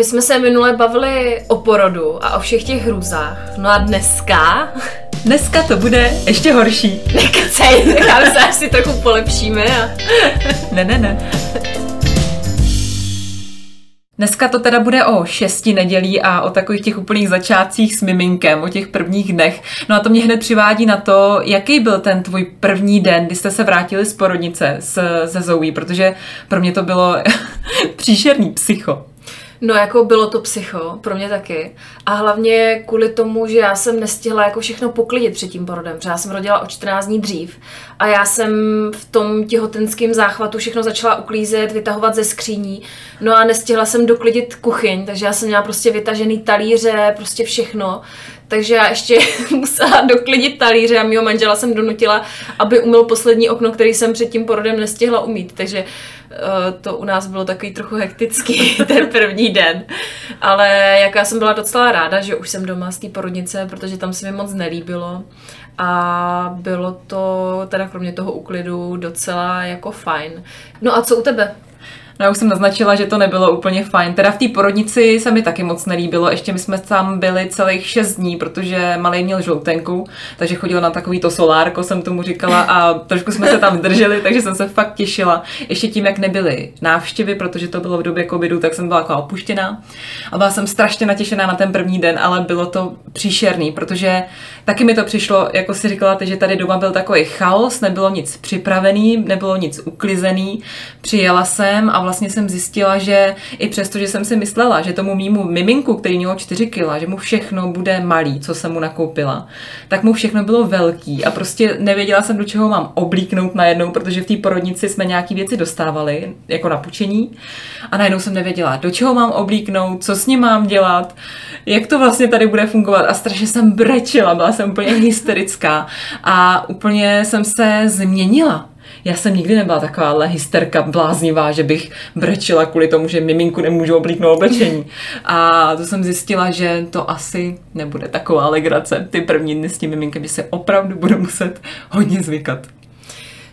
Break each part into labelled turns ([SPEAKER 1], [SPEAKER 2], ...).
[SPEAKER 1] My jsme se minule bavili o porodu a o všech těch hrůzách. No a dneska...
[SPEAKER 2] Dneska to bude ještě horší.
[SPEAKER 1] Nekecej, tak já myslím, si trochu polepšíme a...
[SPEAKER 2] ne, ne, ne. Dneska to teda bude o šesti nedělí a o takových těch úplných začátcích s miminkem, o těch prvních dnech. No a to mě hned přivádí na to, jaký byl ten tvůj první den, kdy jste se vrátili z porodnice s, ze Zoe, protože pro mě to bylo příšerný psycho.
[SPEAKER 1] No jako bylo to psycho, pro mě taky. A hlavně kvůli tomu, že já jsem nestihla jako všechno poklidit před tím porodem, protože já jsem rodila o 14 dní dřív a já jsem v tom těhotenském záchvatu všechno začala uklízet, vytahovat ze skříní. No a nestihla jsem doklidit kuchyň, takže já jsem měla prostě vytažený talíře, prostě všechno. Takže já ještě musela doklidit talíře a mýho manžela jsem donutila, aby umyl poslední okno, který jsem před tím porodem nestihla umít. Takže uh, to u nás bylo takový trochu hektický ten první den. Ale jak já jsem byla docela ráda, že už jsem doma z té porodnice, protože tam se mi moc nelíbilo. A bylo to teda kromě toho úklidu docela jako fajn. No a co u tebe?
[SPEAKER 2] Já už jsem naznačila, že to nebylo úplně fajn. Teda v té porodnici se mi taky moc nelíbilo. Ještě my jsme tam byli celých 6 dní, protože malý měl žloutenku, takže chodil na takový to solárko, jsem tomu říkala, a trošku jsme se tam drželi, takže jsem se fakt těšila. Ještě tím, jak nebyly návštěvy, protože to bylo v době covidu, tak jsem byla jako opuštěná. A byla jsem strašně natěšená na ten první den, ale bylo to příšerný, protože taky mi to přišlo, jako si říkala že tady doma byl takový chaos, nebylo nic připravený, nebylo nic uklizený. Přijela jsem a vlastně jsem zjistila, že i přesto, že jsem si myslela, že tomu mýmu miminku, který měl 4 kila, že mu všechno bude malý, co jsem mu nakoupila, tak mu všechno bylo velký a prostě nevěděla jsem, do čeho mám oblíknout najednou, protože v té porodnici jsme nějaký věci dostávali, jako na pučení a najednou jsem nevěděla, do čeho mám oblíknout, co s ním mám dělat, jak to vlastně tady bude fungovat a strašně jsem brečila, byla jsem úplně hysterická a úplně jsem se změnila já jsem nikdy nebyla taková hysterka bláznivá, že bych brečila kvůli tomu, že miminku nemůžu oblíknout oblečení. A to jsem zjistila, že to asi nebude taková legrace. Ty první dny s tím miminkem, že se opravdu budu muset hodně zvykat.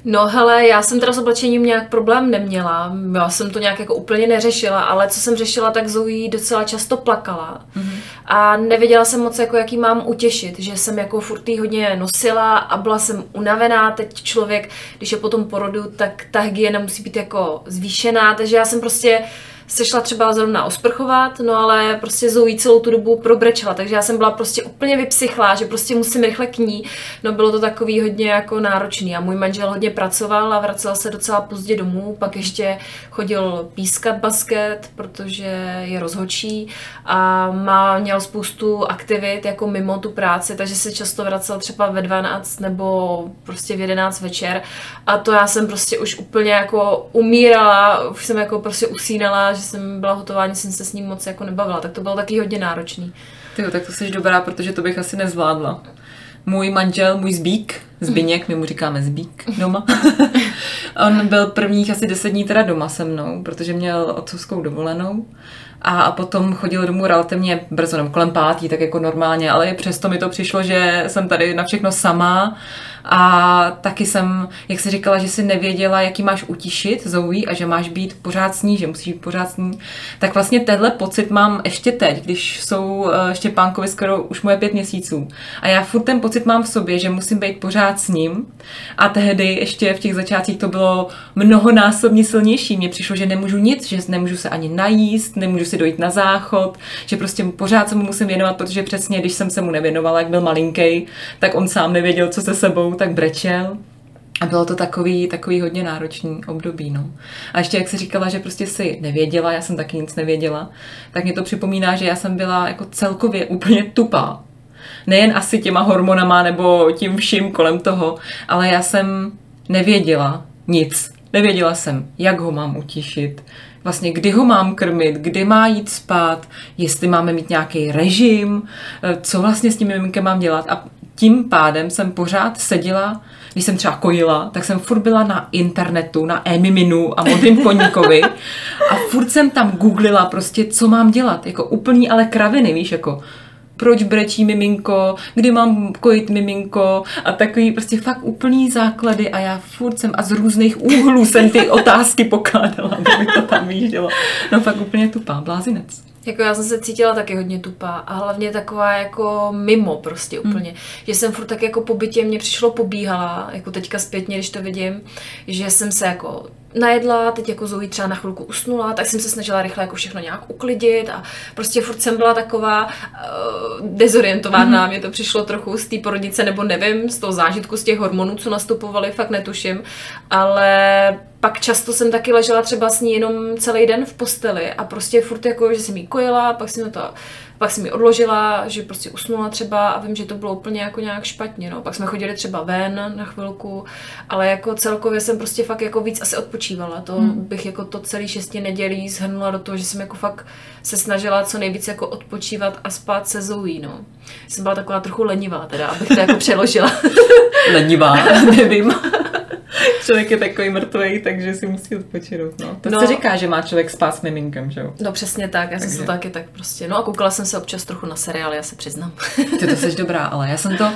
[SPEAKER 1] No hele, já jsem teda s oblečením nějak problém neměla, já jsem to nějak jako úplně neřešila, ale co jsem řešila, tak Zoe docela často plakala. Mm-hmm. a nevěděla jsem moc, jako jaký mám utěšit, že jsem jako furt hodně nosila a byla jsem unavená, teď člověk, když je po tom porodu, tak ta hygiena musí být jako zvýšená, takže já jsem prostě se šla třeba zrovna osprchovat, no ale prostě Zoe celou tu dobu probrečela, takže já jsem byla prostě úplně vypsychlá, že prostě musím rychle k ní. No bylo to takový hodně jako náročný a můj manžel hodně pracoval a vracel se docela pozdě domů, pak ještě chodil pískat basket, protože je rozhočí a má, měl spoustu aktivit jako mimo tu práci, takže se často vracel třeba ve 12 nebo prostě v 11 večer a to já jsem prostě už úplně jako umírala, už jsem jako prostě usínala, že jsem byla hotová, ani jsem se s ním moc jako nebavila, tak to bylo taky hodně náročný.
[SPEAKER 2] Ty tak to jsi dobrá, protože to bych asi nezvládla. Můj manžel, můj Zbík, Zbyněk, my mu říkáme Zbík doma, on byl prvních asi deset dní teda doma se mnou, protože měl otcovskou dovolenou a potom chodil domů relativně brzo, no, kolem pátý, tak jako normálně, ale přesto mi to přišlo, že jsem tady na všechno sama a taky jsem, jak jsi říkala, že jsi nevěděla, jaký máš utišit Zoe a že máš být pořád s ní, že musíš být pořád s ní. Tak vlastně tenhle pocit mám ještě teď, když jsou eh, Štěpánkovi skoro už moje pět měsíců. A já furt ten pocit mám v sobě, že musím být pořád s ním. A tehdy ještě v těch začátcích to bylo mnohonásobně silnější. Mně přišlo, že nemůžu nic, že nemůžu se ani najíst, nemůžu si dojít na záchod, že prostě pořád se mu musím věnovat, protože přesně, když jsem se mu nevěnovala, jak byl malinký, tak on sám nevěděl, co se sebou tak brečel. A bylo to takový, takový hodně náročný období, no. A ještě jak se říkala, že prostě si nevěděla, já jsem taky nic nevěděla, tak mě to připomíná, že já jsem byla jako celkově úplně tupá. Nejen asi těma hormonama nebo tím vším kolem toho, ale já jsem nevěděla nic. Nevěděla jsem, jak ho mám utišit, vlastně kdy ho mám krmit, kdy má jít spát, jestli máme mít nějaký režim, eh, co vlastně s tím miminkem mám dělat. A tím pádem jsem pořád seděla, když jsem třeba kojila, tak jsem furt byla na internetu, na e-miminu a modrým koníkovi a furt jsem tam googlila prostě, co mám dělat, jako úplný ale kraviny, víš, jako proč brečí miminko, kdy mám kojit miminko a takový prostě fakt úplný základy a já furt jsem a z různých úhlů jsem ty otázky pokládala, aby to tam výjíždělo. No fakt úplně tupá, blázinec.
[SPEAKER 1] Jako já jsem se cítila taky hodně tupá a hlavně taková jako mimo prostě úplně. Hmm. Že jsem furt tak jako po bytě, mě přišlo pobíhala, jako teďka zpětně, když to vidím, že jsem se jako najedla, teď jako Zoe třeba na chvilku usnula, tak jsem se snažila rychle jako všechno nějak uklidit a prostě furt jsem byla taková uh, dezorientovaná, mm. mě to přišlo trochu z té porodice, nebo nevím, z toho zážitku, z těch hormonů, co nastupovaly, fakt netuším, ale pak často jsem taky ležela třeba s ní jenom celý den v posteli a prostě furt jako, že jsem jí kojila, pak jsem to pak jsem mi odložila, že prostě usnula třeba a vím, že to bylo úplně jako nějak špatně. No. Pak jsme chodili třeba ven na chvilku, ale jako celkově jsem prostě fakt jako víc asi odpočívala. To hmm. bych jako to celý šesti nedělí zhrnula do toho, že jsem jako fakt se snažila co nejvíc jako odpočívat a spát se Zoe, no. Jsem byla taková trochu lenivá teda, abych to jako přeložila.
[SPEAKER 2] lenivá, nevím. člověk je takový mrtvý, takže si musí odpočinout. No. To no, se říká, že má člověk spát s miminkem, že jo?
[SPEAKER 1] No přesně tak, já takže... jsem to taky tak prostě. No a koukala jsem se občas trochu na seriály, já se přiznám.
[SPEAKER 2] Ty to jsi dobrá, ale já jsem to,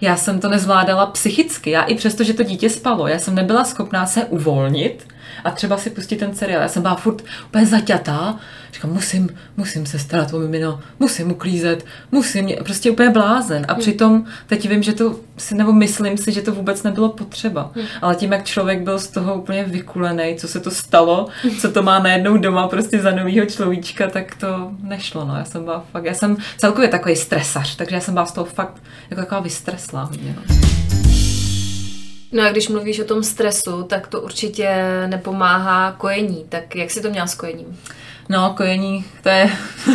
[SPEAKER 2] já jsem to nezvládala psychicky. Já i přesto, že to dítě spalo, já jsem nebyla schopná se uvolnit a třeba si pustit ten seriál. Já jsem byla furt úplně zaťatá Říkám, musím, musím se starat o mimino, musím uklízet, musím, prostě úplně blázen. A hmm. přitom teď vím, že to si, nebo myslím si, že to vůbec nebylo potřeba. Hmm. Ale tím, jak člověk byl z toho úplně vykulený, co se to stalo, co to má najednou doma prostě za novýho človíčka, tak to nešlo. No. Já jsem byla fakt, já jsem celkově takový stresař, takže já jsem byla z toho fakt jako taková vystreslá hodně. No.
[SPEAKER 1] No a když mluvíš o tom stresu, tak to určitě nepomáhá kojení. Tak jak si to měla s kojením?
[SPEAKER 2] No, kojení, to je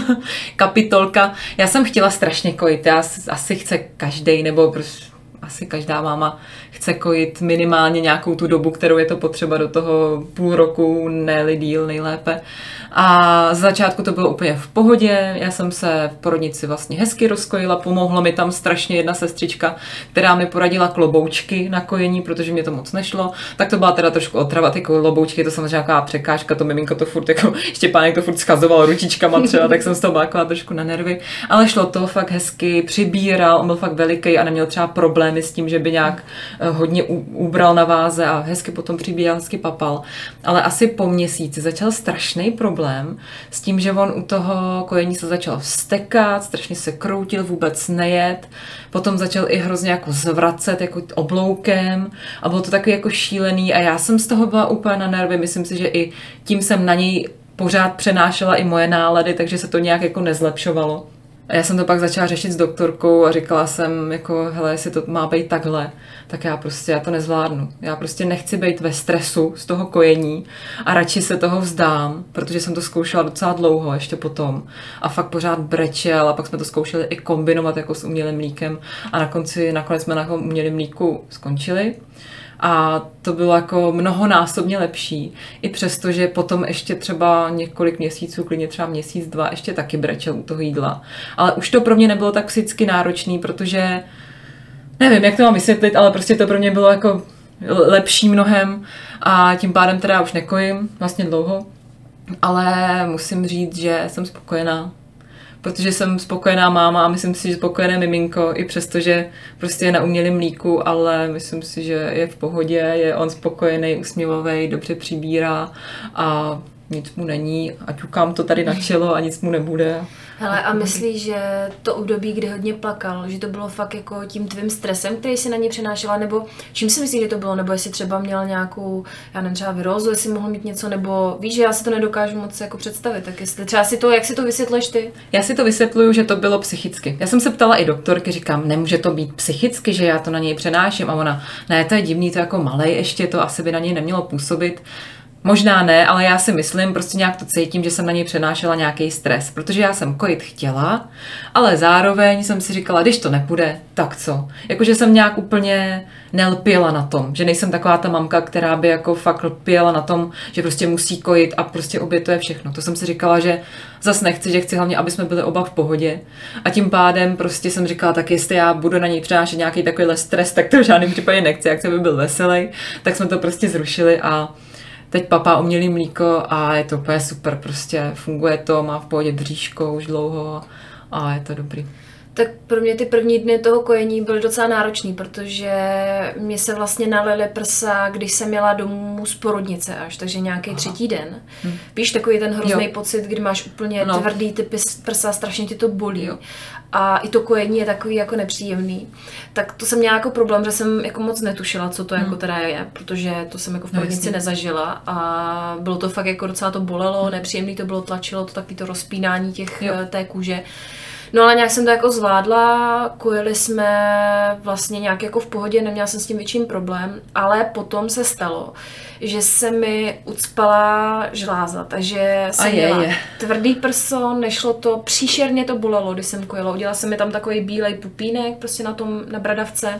[SPEAKER 2] kapitolka. Já jsem chtěla strašně kojit, já asi chce každý nebo prostě asi každá máma chce kojit minimálně nějakou tu dobu, kterou je to potřeba do toho půl roku, ne díl nejlépe. A z začátku to bylo úplně v pohodě, já jsem se v porodnici vlastně hezky rozkojila, pomohla mi tam strašně jedna sestřička, která mi poradila kloboučky na kojení, protože mě to moc nešlo. Tak to byla teda trošku otrava, ty kloboučky, to samozřejmě nějaká překážka, to miminko to furt jako, Štěpánek to furt schazoval ručičkama třeba, tak jsem z toho byla trošku na nervy. Ale šlo to fakt hezky, přibíral, on byl fakt veliký a neměl třeba problémy s tím, že by nějak hodně ubral na váze a hezky potom přibíral, hezky papal. Ale asi po měsíci začal strašný problém problém s tím, že on u toho kojení se začal vstekat, strašně se kroutil, vůbec nejet, potom začal i hrozně jako zvracet jako obloukem a bylo to takový jako šílený a já jsem z toho byla úplně na nervy, myslím si, že i tím jsem na něj pořád přenášela i moje nálady, takže se to nějak jako nezlepšovalo. A já jsem to pak začala řešit s doktorkou a říkala jsem, jako, hele, jestli to má být takhle, tak já prostě, já to nezvládnu. Já prostě nechci být ve stresu z toho kojení a radši se toho vzdám, protože jsem to zkoušela docela dlouho ještě potom a fakt pořád brečel a pak jsme to zkoušeli i kombinovat jako s umělým mlíkem a na konci, nakonec jsme na umělém mlíku skončili. A to bylo jako mnohonásobně lepší, i přesto, že potom ještě třeba několik měsíců, klidně třeba měsíc, dva, ještě taky brečel u toho jídla. Ale už to pro mě nebylo tak psychicky náročný, protože nevím, jak to mám vysvětlit, ale prostě to pro mě bylo jako lepší mnohem. A tím pádem teda už nekojím vlastně dlouho, ale musím říct, že jsem spokojená protože jsem spokojená máma a myslím si, že spokojené miminko, i přesto, že prostě je na umělém mlíku, ale myslím si, že je v pohodě, je on spokojený, usměvavý, dobře přibírá a nic mu není a ťukám to tady na čelo a nic mu nebude.
[SPEAKER 1] Hele, a myslíš, že to období, kdy hodně plakal, že to bylo fakt jako tím tvým stresem, který si na ně přenášela, nebo čím si myslíš, že to bylo, nebo jestli třeba měl nějakou, já nevím, třeba virózu, jestli mohl mít něco, nebo víš, že já si to nedokážu moc jako představit, tak jestli třeba si to, jak si to vysvětluješ ty?
[SPEAKER 2] Já si to vysvětluju, že to bylo psychicky. Já jsem se ptala i doktorky, říkám, nemůže to být psychicky, že já to na něj přenáším a ona, ne, to je divný, to je jako malej ještě, to asi by na něj nemělo působit Možná ne, ale já si myslím, prostě nějak to cítím, že jsem na něj přenášela nějaký stres, protože já jsem kojit chtěla, ale zároveň jsem si říkala, když to nepůjde, tak co? Jakože jsem nějak úplně nelpěla na tom, že nejsem taková ta mamka, která by jako fakt lpěla na tom, že prostě musí kojit a prostě obětuje všechno. To jsem si říkala, že zas nechci, že chci hlavně, aby jsme byli oba v pohodě. A tím pádem prostě jsem říkala, tak jestli já budu na něj přenášet nějaký takovýhle stres, tak to v žádném případě nechci, jak by byl veselý, tak jsme to prostě zrušili a teď papá umělý mlíko a je to úplně super, prostě funguje to, má v pohodě bříško už dlouho a je to dobrý.
[SPEAKER 1] Tak pro mě ty první dny toho kojení byly docela náročný, protože mě se vlastně nalily prsa, když jsem měla domů z porodnice až, takže nějaký Aha. třetí den. Hm. Víš, takový ten hrozný jo. pocit, kdy máš úplně no. tvrdý ty prsa, strašně ti to bolí. Jo. A i to kojení je takový jako nepříjemný. Tak to jsem měla jako problém, že jsem jako moc netušila, co to hm. jako teda je, protože to jsem jako v porodnici no, nezažila a bylo to fakt jako docela to bolelo, hm. nepříjemný to bylo, tlačilo to takový to rozpínání těch jo. té kůže. No ale nějak jsem to jako zvládla, kojili jsme vlastně nějak jako v pohodě, neměla jsem s tím větším problém, ale potom se stalo, že se mi ucpala žláza, takže jsem je, měla je. tvrdý prso, nešlo to, příšerně to bolelo, když jsem kojila, udělala jsem mi tam takový bílej pupínek prostě na tom, na bradavce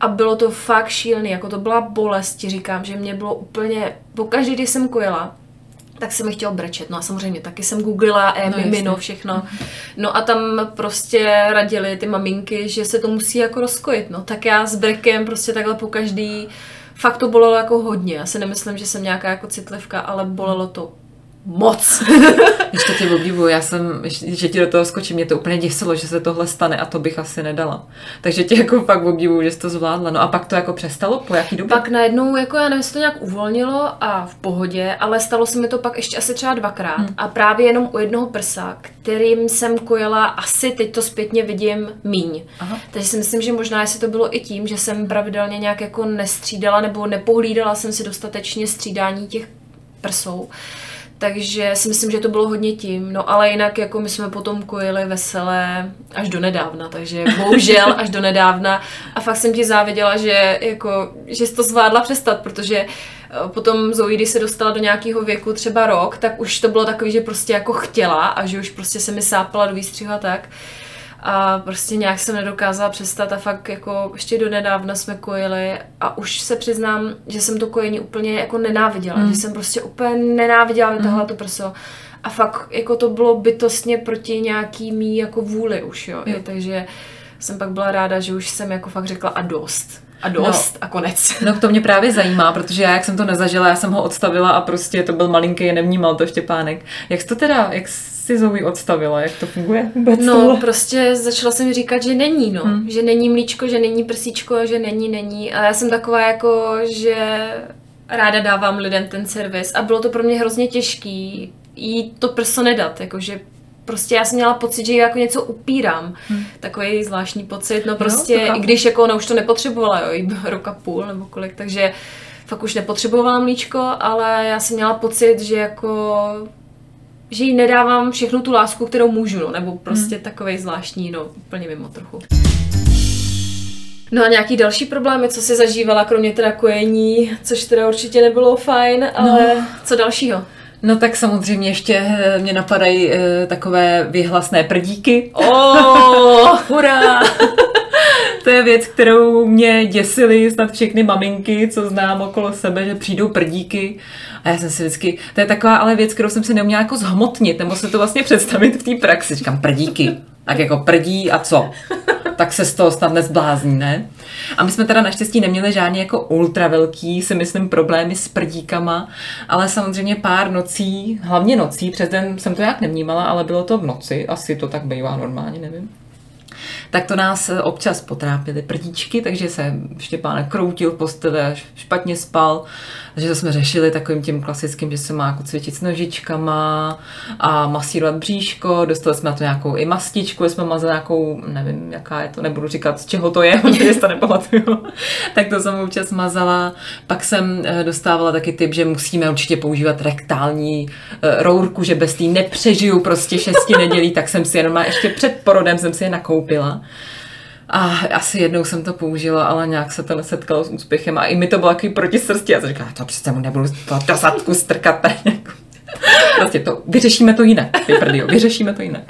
[SPEAKER 1] a bylo to fakt šílený, jako to byla bolest, říkám, že mě bylo úplně, pokaždé, když jsem kojila, tak jsem mi chtěl brečet. No a samozřejmě taky jsem googlila e, no, mimino, všechno. No a tam prostě radili ty maminky, že se to musí jako rozkojit. No tak já s brekem prostě takhle po každý fakt to bolelo jako hodně. Já si nemyslím, že jsem nějaká jako citlivka, ale bolelo to moc.
[SPEAKER 2] Ještě tě obdivuju, já jsem, že ti do toho skočím, mě to úplně děsilo, že se tohle stane a to bych asi nedala. Takže tě jako fakt obdivuju, že jsi to zvládla. No a pak to jako přestalo, po jaký době?
[SPEAKER 1] Pak najednou, jako já nevím, se to nějak uvolnilo a v pohodě, ale stalo se mi to pak ještě asi třeba dvakrát. Hmm. A právě jenom u jednoho prsa, kterým jsem kojela asi teď to zpětně vidím míň. Aha. Takže si myslím, že možná jestli to bylo i tím, že jsem pravidelně nějak jako nestřídala nebo nepohlídala jsem si dostatečně střídání těch prsou takže si myslím, že to bylo hodně tím. No ale jinak jako my jsme potom kojili veselé až do nedávna, takže bohužel až do nedávna. A fakt jsem ti záviděla, že, jako, že jsi to zvládla přestat, protože eh, potom Zoe, když se dostala do nějakého věku, třeba rok, tak už to bylo takový, že prostě jako chtěla a že už prostě se mi sápala do výstřihu a tak a prostě nějak jsem nedokázala přestat a fakt jako ještě do nedávna jsme kojili a už se přiznám, že jsem to kojení úplně jako nenáviděla, mm. že jsem prostě úplně nenáviděla mm. tohle to prso a fakt jako to bylo bytostně proti nějaký mý jako vůli už, jo, jo. I, takže jsem pak byla ráda, že už jsem jako fakt řekla a dost a dost no, a konec.
[SPEAKER 2] No to mě právě zajímá, protože já, jak jsem to nezažila, já jsem ho odstavila a prostě to byl malinký, nevnímal to Štěpánek. Jak jsi to teda, jak si Zoe odstavila, jak to funguje vůbec?
[SPEAKER 1] No tohle? prostě začala jsem říkat, že není, no. Hmm. Že není mlíčko, že není prsíčko, že není, není. A já jsem taková jako, že ráda dávám lidem ten servis a bylo to pro mě hrozně těžký jí to prso nedat, jakože prostě já jsem měla pocit, že jí jako něco upírám. Hmm. Takový zvláštní pocit, no prostě, no, i když jako ona už to nepotřebovala, jo, jí roka půl nebo kolik, takže fakt už nepotřebovala mlíčko, ale já jsem měla pocit, že jako že jí nedávám všechnu tu lásku, kterou můžu, no, nebo prostě hmm. takový zvláštní, no, úplně mimo trochu. No a nějaký další problémy, co si zažívala, kromě teda kojení, což teda určitě nebylo fajn, ale no. co dalšího?
[SPEAKER 2] No tak samozřejmě ještě eh, mě napadají e, takové vyhlasné prdíky.
[SPEAKER 1] Oh, hurá!
[SPEAKER 2] to je věc, kterou mě děsily snad všechny maminky, co znám okolo sebe, že přijdou prdíky. A já jsem si vždycky, to je taková ale věc, kterou jsem si neuměla jako zhmotnit, nebo se to vlastně představit v té praxi. Říkám, prdíky. Tak jako prdí a co? Tak se z toho snad nezblázní, ne? A my jsme teda naštěstí neměli žádný jako ultra velký, si myslím, problémy s prdíkama, ale samozřejmě pár nocí, hlavně nocí, přes den jsem to jak nevnímala, ale bylo to v noci, asi to tak bývá normálně, nevím tak to nás eh, občas potrápily prdíčky, takže se Štěpán kroutil v posteli špatně spal. Takže to jsme řešili takovým tím klasickým, že se má jako cvičit s nožičkama a masírovat bříško. Dostali jsme na to nějakou i mastičku, jsme mazali nějakou, nevím, jaká je to, nebudu říkat, z čeho to je, protože si to nepamatuju. tak to jsem občas mazala. Pak jsem eh, dostávala taky tip, že musíme určitě používat rektální eh, rourku, že bez té nepřežiju prostě šesti nedělí, tak jsem si jenom ještě před porodem jsem si je nakoupila. A asi jednou jsem to použila, ale nějak se to nesetkalo s úspěchem. A i mi to bylo takový protisrstí. Já jsem říkala, to přece mu nebudu to do zadku strkat. Prostě to, vyřešíme to jinak. Ty prdio, vyřešíme to jinak.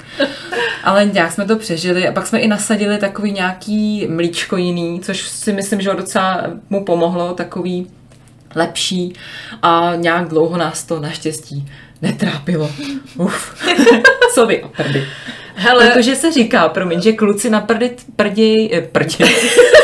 [SPEAKER 2] Ale nějak jsme to přežili a pak jsme i nasadili takový nějaký mlíčko jiný, což si myslím, že docela mu pomohlo, takový lepší a nějak dlouho nás to naštěstí netrápilo. Uf. Co vy prdy?
[SPEAKER 1] Hele,
[SPEAKER 2] Protože se říká, promiň, že kluci na prdy prděj, eh, prděj.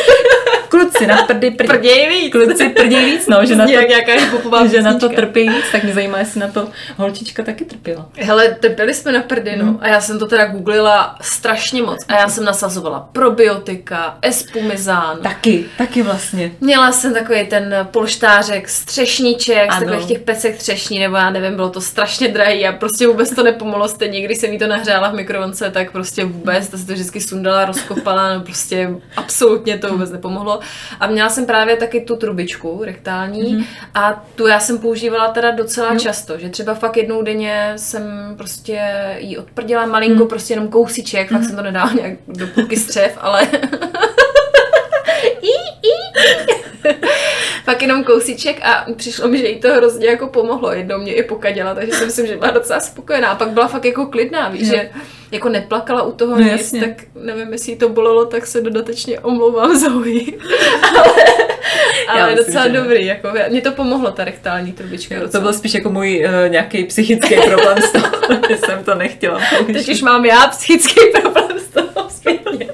[SPEAKER 2] kluci na prdy prděj,
[SPEAKER 1] prděj víc.
[SPEAKER 2] kluci prděj víc, no, že na to,
[SPEAKER 1] jak nějaká hipopová
[SPEAKER 2] že na to trpí víc, tak mě zajímá, jestli na to holčička taky trpěla.
[SPEAKER 1] Hele, trpěli jsme na prdy, no. A já jsem to teda googlila strašně moc. A já jsem nasazovala probiotika, espumizán.
[SPEAKER 2] Taky, taky vlastně.
[SPEAKER 1] Měla jsem takový ten polštářek z třešniček, z
[SPEAKER 2] Ano.
[SPEAKER 1] takových těch pecek třešní, nebo já nevím, bylo to strašně drahý a prostě vůbec to nepomohlo. Stejně, když jsem jí to nahřála v mikrovlnce, tak prostě vůbec, to se to vždycky sundala, rozkopala, no prostě absolutně to vůbec nepomohlo. A měla jsem právě taky tu trubičku rektální
[SPEAKER 2] Mhm.
[SPEAKER 1] a tu já jsem používala teda docela často, že třeba fakt jednou denně jsem prostě jí odprdila malinko,
[SPEAKER 2] Mhm.
[SPEAKER 1] prostě jenom kousíček, fakt jsem to nedala nějak do půlky střev, ale Pak jenom kousíček a přišlo mi, že jí to hrozně jako pomohlo. Jednou mě i pokaděla, takže si myslím, že byla docela spokojená. A pak byla fakt jako klidná, víš,
[SPEAKER 2] Jo.
[SPEAKER 1] že jako neplakala u toho
[SPEAKER 2] No
[SPEAKER 1] nic,
[SPEAKER 2] jasně.
[SPEAKER 1] tak nevím, jestli jí to bolelo, tak se dodatečně omlouvám za ale ale
[SPEAKER 2] myslím,
[SPEAKER 1] docela
[SPEAKER 2] že ne.
[SPEAKER 1] dobrý, jako mě to pomohlo, ta rektální trubička.
[SPEAKER 2] To
[SPEAKER 1] docela.
[SPEAKER 2] byl spíš jako můj uh, nějaký psychický problém z toho, že jsem to nechtěla.
[SPEAKER 1] Teď už mám já psychický problém z toho zpětně.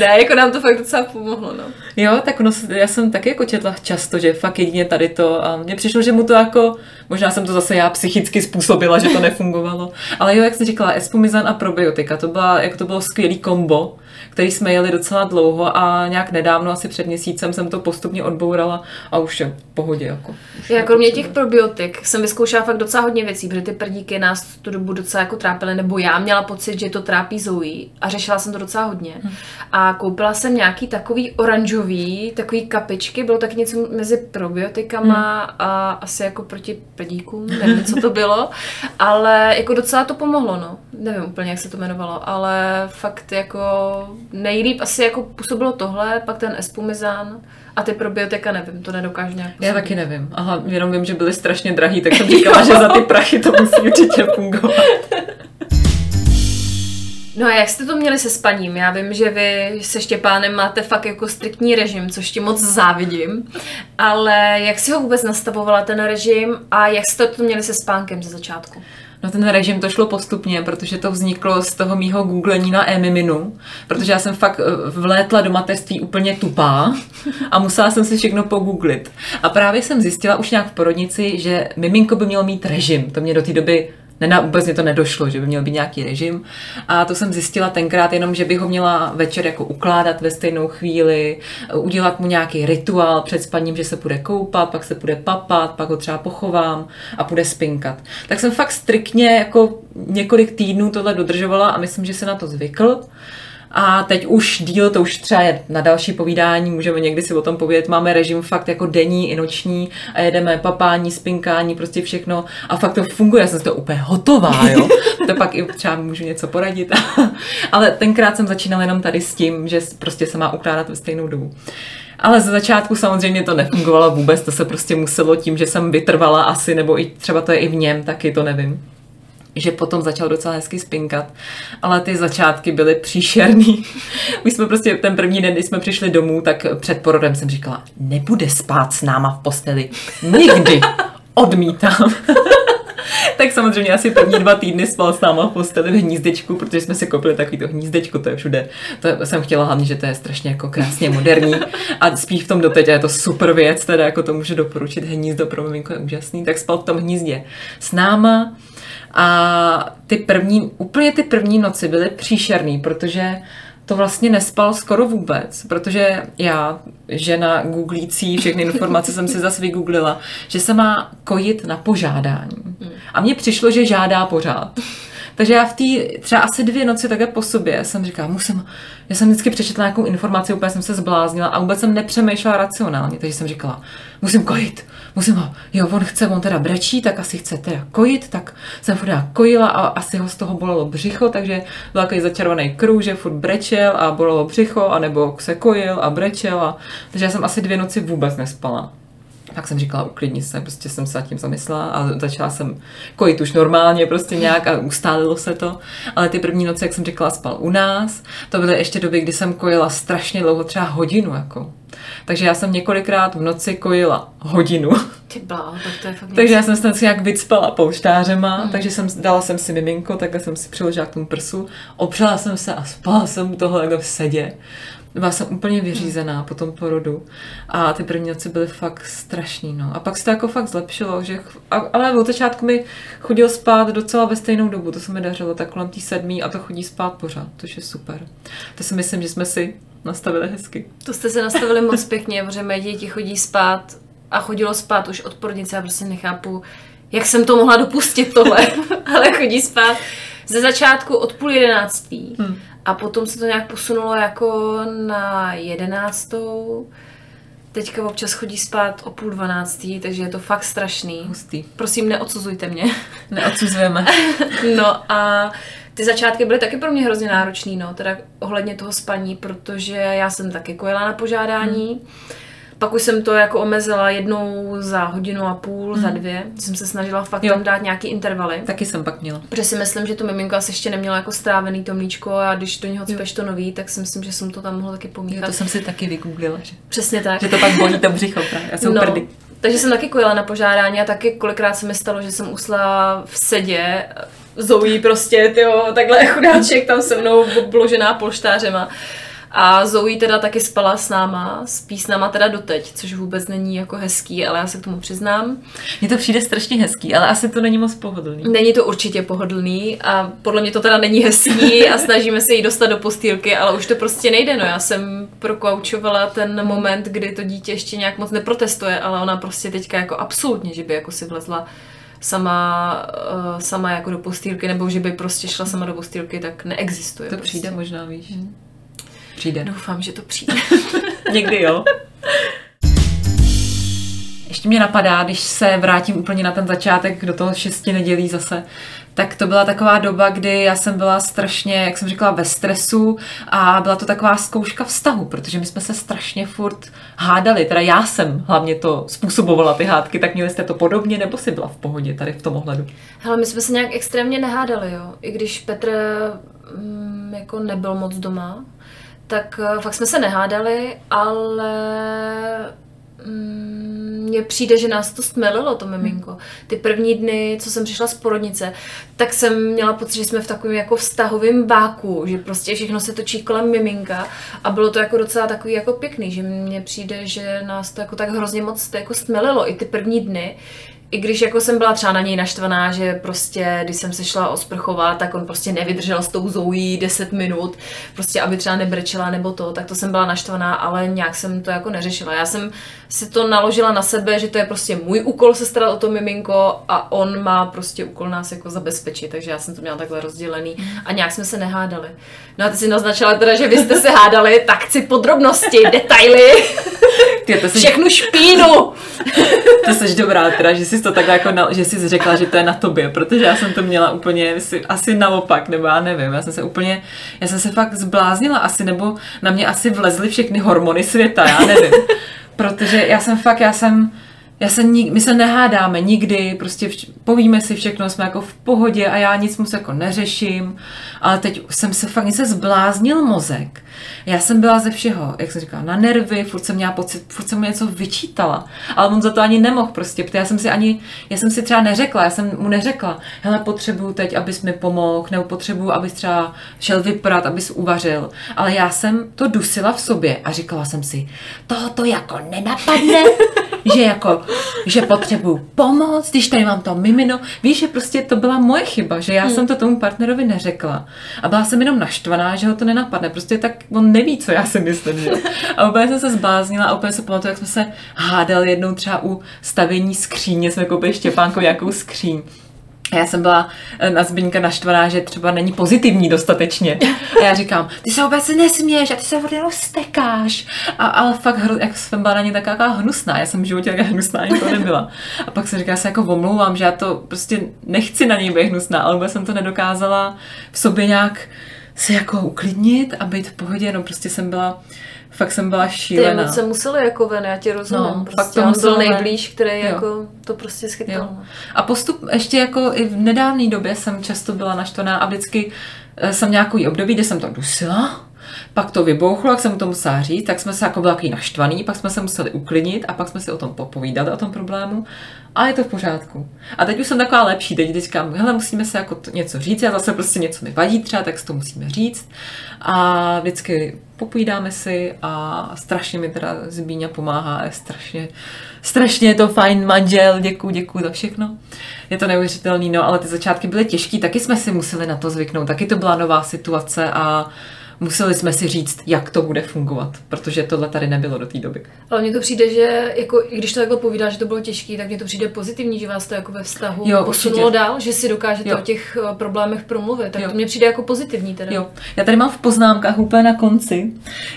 [SPEAKER 1] Ne, jako nám to fakt docela pomohlo, no.
[SPEAKER 2] Jo, tak ono, já jsem taky jako četla často, že fakt jedině tady to a mně přišlo, že mu to jako, možná jsem to zase já psychicky způsobila, že to nefungovalo, ale jo, jak jsi říkala, espumizan a probiotika, to, byla, jako to bylo skvělý kombo, který jsme jeli docela dlouho a nějak nedávno, asi před měsícem jsem to postupně odbourala a už je v pohodě. Jako, už
[SPEAKER 1] Já kromě těch
[SPEAKER 2] nepotřebuji.
[SPEAKER 1] probiotik jsem vyzkoušela fakt docela hodně věcí, protože ty prdíky nás tu dobu docela jako trápily, nebo já měla pocit, že to trápí Zoe a řešila jsem to docela hodně. A koupila jsem nějaký takový oranžový, takový kapičky, bylo tak něco mezi probiotikama a asi jako proti prdíkům, nevím, co to bylo, ale jako docela to pomohlo, no. Nevím úplně, jak se to jmenovalo, ale fakt jako nejlíp asi jako působilo tohle, pak ten espumizán a ty probiotika nevím, to nedokážu nějak
[SPEAKER 2] Já
[SPEAKER 1] posoudit.
[SPEAKER 2] taky nevím. Aha, jenom vím, že byly strašně drahý, tak jsem říkala, že za ty prachy to musí určitě fungovat.
[SPEAKER 1] No a jak jste to měli se spaním? Já vím, že vy se Štěpánem máte fakt jako striktní režim, což ti moc závidím, ale jak si ho vůbec nastavovala ten režim a jak jste to měli se spánkem ze začátku?
[SPEAKER 2] No ten režim to šlo postupně, protože to vzniklo z toho mýho googlení na e-miminu, protože já jsem fakt eh, vlétla do mateřství úplně tupá a musela jsem si všechno pogooglit. A právě jsem zjistila už nějak v porodnici, že miminko by mělo mít režim. To mě do té doby Nena, vůbec mě to nedošlo, že by měl být nějaký režim. A to jsem zjistila tenkrát jenom, že bych ho měla večer jako ukládat ve stejnou chvíli, udělat mu nějaký rituál před spaním, že se bude koupat, pak se bude papat, pak ho třeba pochovám a bude spinkat. Tak jsem fakt striktně jako několik týdnů tohle dodržovala a myslím, že se na to zvykl. A teď už díl, to už třeba je na další povídání, můžeme někdy si o tom povědět, máme režim fakt jako denní i noční a jedeme papání, spinkání, prostě všechno a fakt to funguje, já jsem z toho úplně hotová, jo. To pak i třeba můžu něco poradit. Ale tenkrát jsem začínala jenom tady s tím, že prostě se má ukládat ve stejnou dobu. Ale ze začátku samozřejmě to nefungovalo vůbec, to se prostě muselo tím, že jsem vytrvala asi, nebo i třeba to je i v něm, taky to nevím že potom začal docela hezky spinkat, ale ty začátky byly příšerný. My jsme prostě ten první den, když jsme přišli domů, tak před porodem jsem říkala, nebude spát s náma v posteli. Nikdy. Odmítám. tak samozřejmě asi první dva týdny spal s náma v posteli v hnízdečku, protože jsme si koupili takový to hnízdečko, to je všude. To jsem chtěla hlavně, že to je strašně jako krásně moderní a spí v tom doteď a je to super věc, teda jako to můžu doporučit, hnízdo pro miminko je úžasný, tak spal v tom hnízdě s náma a ty první, úplně ty první noci byly příšerný, protože to vlastně nespal skoro vůbec, protože já, žena googlící, všechny informace jsem si zase vygooglila, že se má kojit na požádání. A mně přišlo, že žádá pořád. Takže já v té třeba asi dvě noci takhle po sobě jsem říkala, musím, já jsem vždycky přečetla nějakou informaci, úplně jsem se zbláznila a vůbec jsem nepřemýšlela racionálně, takže jsem říkala, musím kojit, musím ho, jo, on chce, on teda brečí, tak asi chce teda kojit, tak jsem furt kojila a asi ho z toho bolelo břicho, takže byl takový začarovaný kruh, že furt brečel a bolelo břicho, anebo se kojil a brečel a, takže já jsem asi dvě noci vůbec nespala. Tak jsem říkala, uklidni se, prostě jsem se nad tím zamyslela a začala jsem kojit už normálně prostě nějak a ustálilo se to. Ale ty první noci, jak jsem říkala, spal u nás. To byly ještě doby, kdy jsem kojila strašně dlouho, třeba hodinu jako. Takže já jsem několikrát v noci kojila hodinu.
[SPEAKER 1] Ty blá, tak to je fakt
[SPEAKER 2] Takže já jsem se tam nějak vycpala pouštářema, hmm. takže jsem, dala jsem si miminko, takhle jsem si přiložila k tomu prsu, opřela jsem se a spala jsem u toho takhle v sedě. Byla jsem úplně vyřízená po tom porodu a ty první noci byly fakt strašný, no. A pak se to jako fakt zlepšilo, že, ale od začátku mi chodil spát docela ve stejnou dobu, to se mi dařilo tak kolem tý sedmý a to chodí spát pořád, to je super. To si myslím, že jsme si nastavili hezky.
[SPEAKER 1] To jste se nastavili moc pěkně, protože mé děti chodí spát a chodilo spát už od porodnice, já prostě nechápu, jak jsem to mohla dopustit tohle, ale chodí spát ze začátku od půl jedenáctý hmm. a potom se to nějak posunulo jako na jedenáctou. Teďka občas chodí spát o půl dvanáctý, takže je to fakt strašný.
[SPEAKER 2] Hustý.
[SPEAKER 1] Prosím, neodsuzujte mě.
[SPEAKER 2] Neodsuzujeme.
[SPEAKER 1] no a ty začátky byly taky pro mě hrozně náročný, no, teda ohledně toho spaní, protože já jsem taky kojila na požádání. Hmm. Pak už jsem to jako omezila jednou za hodinu a půl, hmm. za dvě. Jsem se snažila fakt jo. tam dát nějaký intervaly.
[SPEAKER 2] Taky jsem pak měla.
[SPEAKER 1] Protože si myslím, že to miminko asi ještě nemělo jako strávený to mlíčko a když do něho cpeš to nový, tak si myslím, že jsem to tam mohla taky pomíchat.
[SPEAKER 2] Jo, to jsem si taky vygooglila, že?
[SPEAKER 1] Přesně tak.
[SPEAKER 2] Že to pak bolí to břicho právě. Já jsem no, prdy.
[SPEAKER 1] Takže jsem taky kojila na požádání a taky kolikrát se mi stalo, že jsem usla v sedě Zoe prostě, tyjo, takhle chudáček tam se mnou obložená polštářema. A Zoe teda taky spala s náma, spí s náma teda doteď, což vůbec není jako hezký, ale já se k tomu přiznám.
[SPEAKER 2] Mně to přijde strašně hezký, ale asi to není moc pohodlný.
[SPEAKER 1] Není to určitě pohodlný a podle mě to teda není hezký a snažíme se jí dostat do postýlky, ale už to prostě nejde. No já jsem prokaučovala ten moment, kdy to dítě ještě nějak moc neprotestuje, ale ona prostě teďka jako absolutně, že by jako si vlezla sama, uh, sama jako do postýlky, nebo že by prostě šla sama do postýlky, tak neexistuje.
[SPEAKER 2] To
[SPEAKER 1] prostě.
[SPEAKER 2] přijde možná, víš. Hmm. Přijde.
[SPEAKER 1] Doufám, že to přijde.
[SPEAKER 2] Někdy jo. Ještě mě napadá, když se vrátím úplně na ten začátek do toho šesti nedělí zase, tak to byla taková doba, kdy já jsem byla strašně, jak jsem říkala, ve stresu a byla to taková zkouška vztahu, protože my jsme se strašně furt hádali, teda já jsem hlavně to způsobovala ty hádky, tak měli jste to podobně, nebo si byla v pohodě tady v tom ohledu?
[SPEAKER 1] Hele, my jsme se nějak extrémně nehádali, jo, i když Petr mm, jako nebyl moc doma, tak eh, fakt jsme se nehádali, ale mm, mně přijde, že nás to stmelilo, to miminko. Ty první dny, co jsem přišla z porodnice, tak jsem měla pocit, že jsme v takovém jako vztahovém báku, že prostě všechno se točí kolem miminka a bylo to jako docela takový jako pěkný, že mně přijde, že nás to jako tak hrozně moc jako stmelilo i ty první dny, i když jako jsem byla třeba na něj naštvaná, že prostě, když jsem se šla osprchovat, tak on prostě nevydržel s tou zoují 10 minut, prostě aby třeba nebrečela nebo to, tak to jsem byla naštvaná, ale nějak jsem to jako neřešila. Já jsem si to naložila na sebe, že to je prostě můj úkol se starat o to miminko a on má prostě úkol nás jako zabezpečit, takže já jsem to měla takhle rozdělený a nějak jsme se nehádali. No a ty si naznačila teda, že vy jste se hádali, tak chci podrobnosti, detaily, ty, to jsi... všechnu špínu.
[SPEAKER 2] to jsi dobrá teda, že jsi to takhle jako, na, že jsi řekla, že to je na tobě, protože já jsem to měla úplně asi naopak, nebo já nevím, já jsem se úplně, já jsem se fakt zbláznila asi, nebo na mě asi vlezly všechny hormony světa, já nevím. Protože já jsem fakt, já jsem, já se, my se nehádáme nikdy, prostě vš- povíme si všechno, jsme jako v pohodě a já nic moc jako neřeším, ale teď jsem se fakt se zbláznil mozek. Já jsem byla ze všeho, jak jsem říkala, na nervy, furt jsem měla pocit, furt jsem mu něco vyčítala, ale on za to ani nemohl prostě, protože já jsem si ani, já jsem si třeba neřekla, já jsem mu neřekla, hele, potřebuju teď, abys mi pomohl, nebo potřebuju, abys třeba šel vyprat, abys uvařil, ale já jsem to dusila v sobě a říkala jsem si, to jako nenapadne, že jako, že potřebuju pomoc, když tady mám to mimino. Víš, že prostě to byla moje chyba, že já hmm. jsem to tomu partnerovi neřekla. A byla jsem jenom naštvaná, že ho to nenapadne. Prostě tak on neví, co já si myslím, že? A úplně jsem se zbláznila a úplně se pamatuju, jak jsme se hádali jednou třeba u stavění skříně, jsme koupili Štěpánko nějakou skříň. A já jsem byla eh, na Zbyňka naštvaná, že třeba není pozitivní dostatečně. A já říkám, ty se vůbec nesměš a ty se vody roztekáš. A, ale fakt, hru, jak jsem byla na ně taková hnusná. Já jsem v životě taková hnusná ani to nebyla. A pak jsem říkala, já se jako omlouvám, že já to prostě nechci na něj být hnusná, ale vůbec jsem to nedokázala v sobě nějak se jako uklidnit a být v pohodě, no prostě jsem byla fakt jsem byla
[SPEAKER 1] Ty
[SPEAKER 2] šílená.
[SPEAKER 1] emoce musely jako ven, já tě rozumím.
[SPEAKER 2] No,
[SPEAKER 1] prostě
[SPEAKER 2] fakt to
[SPEAKER 1] on byl
[SPEAKER 2] muselo ven.
[SPEAKER 1] nejblíž, který
[SPEAKER 2] Jo.
[SPEAKER 1] jako to prostě schytal.
[SPEAKER 2] Jo. A postup ještě jako i v nedávné době jsem často byla naštvaná a vždycky eh, jsem nějaký období, kde jsem to dusila, pak to vybouchlo, jak jsem mu to musela říct, tak jsme se jako byli takový naštvaný, pak jsme se museli uklidnit a pak jsme si o tom popovídali, o tom problému a je to v pořádku. A teď už jsem taková lepší, teď říkám, hele, musíme se jako to něco říct, já zase prostě něco mi vadí třeba, tak si to musíme říct a vždycky popovídáme si a strašně mi teda Zbíňa pomáhá, je strašně, strašně je to fajn manžel, děkuji, děkuji za všechno. Je to neuvěřitelný, no, ale ty začátky byly těžké, taky jsme si museli na to zvyknout, taky to byla nová situace a museli jsme si říct, jak to bude fungovat, protože tohle tady nebylo do té doby.
[SPEAKER 1] Ale mně to přijde, že jako, i když to takhle povídá, že to bylo těžké, tak mně to přijde pozitivní, že vás to jako ve vztahu
[SPEAKER 2] Jo,
[SPEAKER 1] posunulo
[SPEAKER 2] určitě.
[SPEAKER 1] dál, že si dokážete
[SPEAKER 2] Jo.
[SPEAKER 1] o těch eh, problémech promluvit. Tak
[SPEAKER 2] Jo.
[SPEAKER 1] to mně přijde jako pozitivní teda.
[SPEAKER 2] Jo, já tady mám v poznámkách úplně na konci,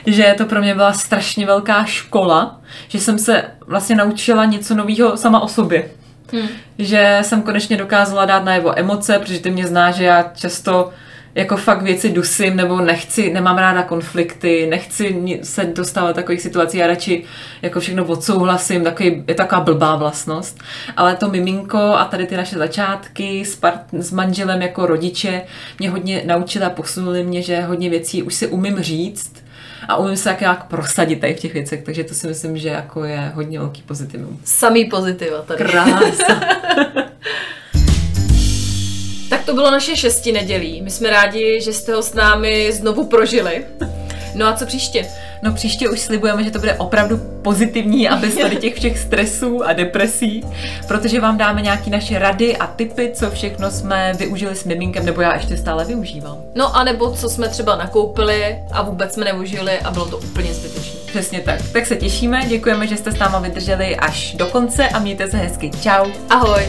[SPEAKER 2] že to pro mě byla strašně velká škola, že jsem se vlastně naučila něco nového sama o sobě.
[SPEAKER 1] Hmm.
[SPEAKER 2] Že jsem konečně dokázala dát najevo emoce, protože ty mě zná, že já často jako fakt věci dusím, nebo nechci, nemám ráda konflikty, nechci se dostávat do takových situací, já radši jako všechno odsouhlasím, takový, je taková blbá vlastnost. Ale to miminko a tady ty naše začátky s, part, s manželem jako rodiče mě hodně naučila, posunuli mě, že hodně věcí už si umím říct a umím se jak nějak prosadit tady v těch věcech, takže to si myslím, že jako je hodně velký pozitivum.
[SPEAKER 1] Samý pozitiva tady.
[SPEAKER 2] Krása.
[SPEAKER 1] To bylo naše šesti nedělí. My jsme rádi, že jste ho s námi znovu prožili. No a co příště?
[SPEAKER 2] No příště už slibujeme, že to bude opravdu pozitivní a bez tady těch všech stresů a depresí, protože vám dáme nějaké naše rady a tipy, co všechno jsme využili s miminkem, nebo já ještě stále využívám.
[SPEAKER 1] No a nebo co jsme třeba nakoupili a vůbec jsme neužili a bylo to úplně zbytečné.
[SPEAKER 2] Přesně tak. Tak se těšíme, děkujeme, že jste s náma vydrželi až do konce a mějte se hezky. Ciao.
[SPEAKER 1] Ahoj!